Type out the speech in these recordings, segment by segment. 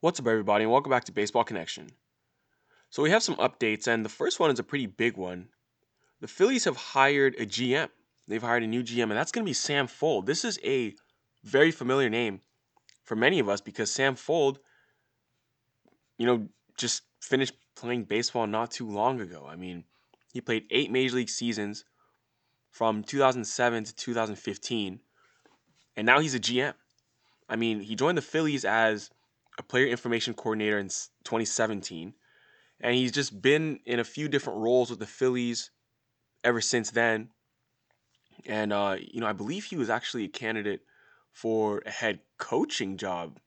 What's up, everybody, and welcome back to Baseball Connection. So, we have some updates, and the first one is a pretty big one. The Phillies have hired a GM. They've hired a new GM, and that's going to be Sam Fuld. This is a very familiar name for many of us because Sam Fuld, you know, just finished playing baseball not too long ago. I mean, he played eight major league seasons from 2007 to 2015, and now he's a GM. I mean, he joined the Phillies as a player information coordinator in 2017, and he's just been in a few different roles with the Phillies ever since then. And uh, you know, I believe he was actually a candidate for a head coaching job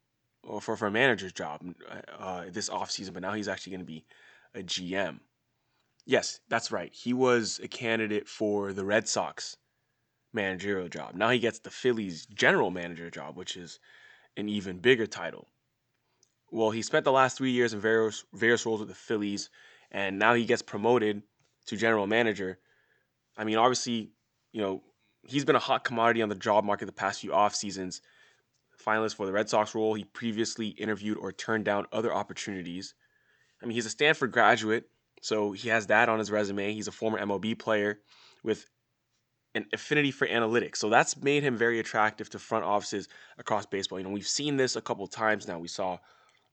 or for, for a manager's job uh, this offseason, but now he's actually going to be a GM. Yes, that's right. He was a candidate for the Red Sox managerial job. Now he gets the Phillies general manager job, which is an even bigger title. Well, he spent the last three years in various various roles with the Phillies, and now he gets promoted to general manager. I mean, obviously, you know, he's been a hot commodity on the job market the past few off seasons. Finalist for the Red Sox role, he previously interviewed or turned down other opportunities. I mean, he's a Stanford graduate, so he has that on his resume. He's a former MLB player with an affinity for analytics. So that's made him very attractive to front offices across baseball. You know, we've seen this a couple times now. We saw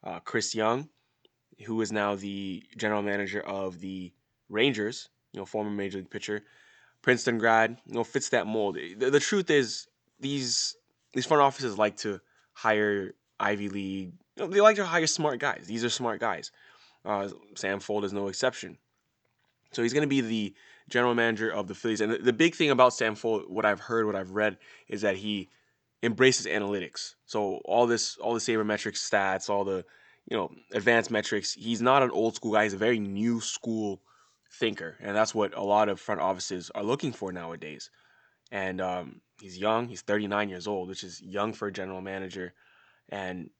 uh, Chris Young, who is now the general manager of the Rangers, you know, former major league pitcher, Princeton grad, you know, fits that mold. The, the truth is, these these front offices like to hire Ivy League. You know, they like to hire smart guys. These are smart guys. Uh, Sam Fuld is no exception. So he's going to be the general manager of the Phillies. And the, the big thing about Sam Fuld, what I've heard, what I've read, is that he embraces analytics. So all this, all the sabermetric stats, all the you know advanced metrics. He's not an old school guy. He's a very new school thinker, and that's what a lot of front offices are looking for nowadays. And um, he's young. He's 39 years old, which is young for a general manager. And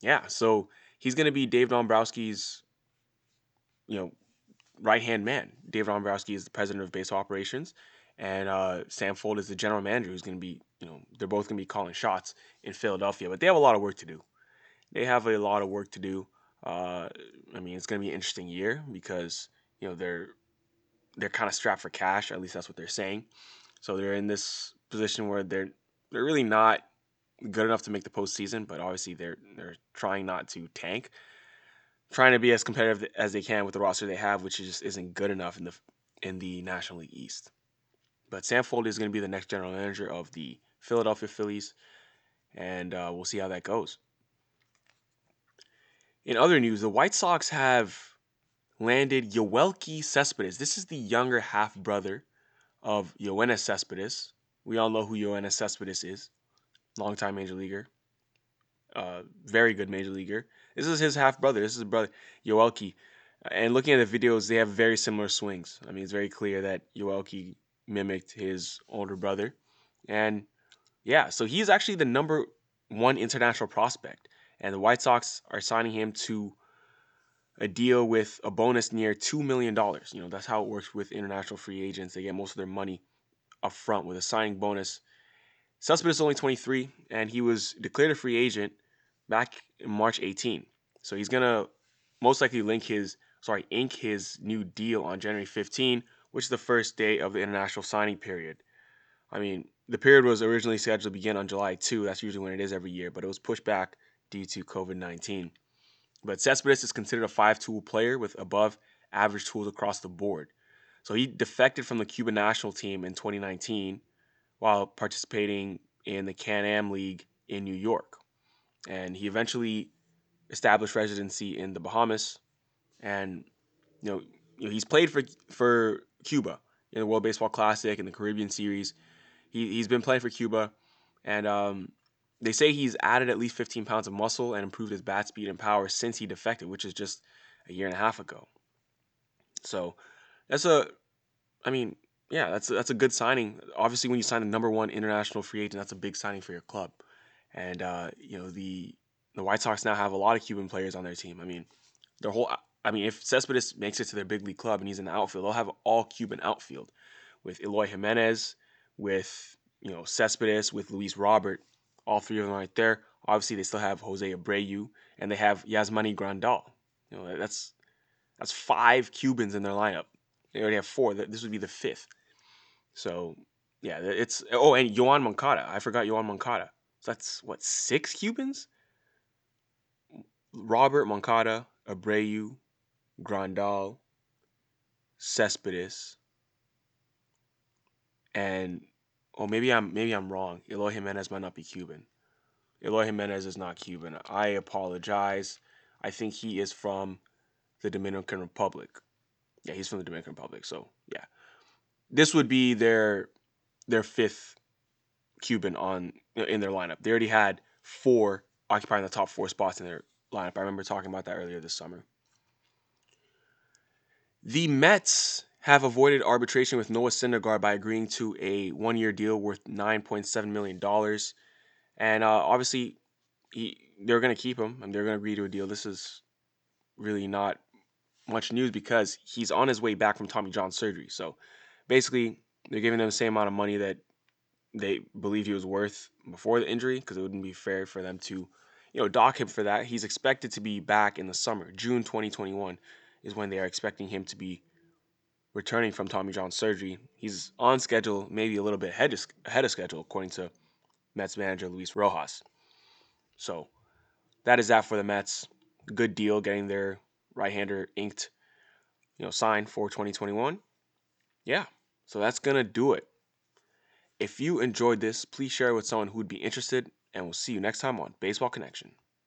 yeah, so he's going to be Dave Dombrowski's, you know, right hand man. Dave Dombrowski is the president of base operations, and uh, Sam Fuld is the general manager who's going to be, you know, they're both going to be calling shots in Philadelphia. But they have a lot of work to do. They have a lot of work to do. Uh, I mean, it's going to be an interesting year because you know they're they're kind of strapped for cash. At least that's what they're saying. So they're in this position where they're they're really not good enough to make the postseason, but obviously they're they're trying not to tank, trying to be as competitive as they can with the roster they have, which just isn't good enough in the in the National League East. But Sam Fuld is going to be the next general manager of the Philadelphia Phillies, and uh, we'll see how that goes. In other news, the White Sox have landed Yoelqui Cespedes. This is the younger half brother of Yoenis Cespedes. We all know who Yoenis Cespedes is. Longtime major leaguer. Uh, very good major leaguer. This is his half brother. This is his brother, Yoelqui. And looking at the videos, they have very similar swings. I mean, it's very clear that Yoelqui mimicked his older brother. And yeah, so he's actually the number one international prospect. And the White Sox are signing him to a deal with a bonus near $2 million. You know, that's how it works with international free agents. They get most of their money up front with a signing bonus. Cespedes is only 23, and he was declared a free agent back in March 18. So he's gonna most likely link his sorry ink his new deal on January 15, which is the first day of the international signing period. I mean, the period was originally scheduled to begin on July 2. That's usually when it is every year, but it was pushed back due to COVID 19. But Cespedes is considered a five tool player with above average tools across the board. So he defected from the Cuban national team in 2019 while participating in the Can Am League in New York. And he eventually established residency in the Bahamas. And you know, you know he's played for for Cuba in the World Baseball Classic and the Caribbean Series. He he's been playing for Cuba, and um, they say he's added at least 15 pounds of muscle and improved his bat speed and power since he defected, which is just a year and a half ago. So that's a, I mean, yeah, that's a, that's a good signing. Obviously, when you sign a number one international free agent, that's a big signing for your club. And uh, you know the the White Sox now have a lot of Cuban players on their team. I mean, their whole. I mean, if Cespedes makes it to their big league club and he's in the outfield, they'll have all Cuban outfield with Eloy Jimenez, with you know Cespedes, with Luis Robert all three of them right there. Obviously, they still have Jose Abreu and they have Yasmani Grandal. You know, that's that's five Cubans in their lineup. They already have four. This would be the fifth. So yeah, it's oh, and Yoan Moncada. I forgot Yoan Moncada. So that's what six Cubans. Robert Moncada, Abreu, Grandal, Cespedes, and oh maybe I'm maybe I'm wrong. Eloy Jimenez might not be Cuban. Eloy Jimenez is not Cuban. I apologize. I think he is from the Dominican Republic. Yeah, he's from the Dominican Republic. So yeah, this would be their their fifth Cuban on in their lineup. They already had four occupying the top four spots in their lineup. I remember talking about that earlier this summer. The Mets have avoided arbitration with Noah Syndergaard by agreeing to a one-year deal worth $9.7 million. And uh, obviously, he, they're going to keep him and they're going to agree to a deal. This is really not much news because he's on his way back from Tommy John surgery. So basically, they're giving him the same amount of money that they believe he was worth before the injury because it wouldn't be fair for them to, you know, dock him for that. He's expected to be back in the summer, June 2021 is when they are expecting him to be returning from Tommy John surgery. He's on schedule, maybe a little bit ahead of, schedule, according to Mets manager Luis Rojas. So that is that for the Mets. Good deal getting their right-hander inked, you know, signed for 2021. Yeah, so that's gonna do it. If you enjoyed this, please share it with someone who would be interested, and we'll see you next time on Baseball Connection.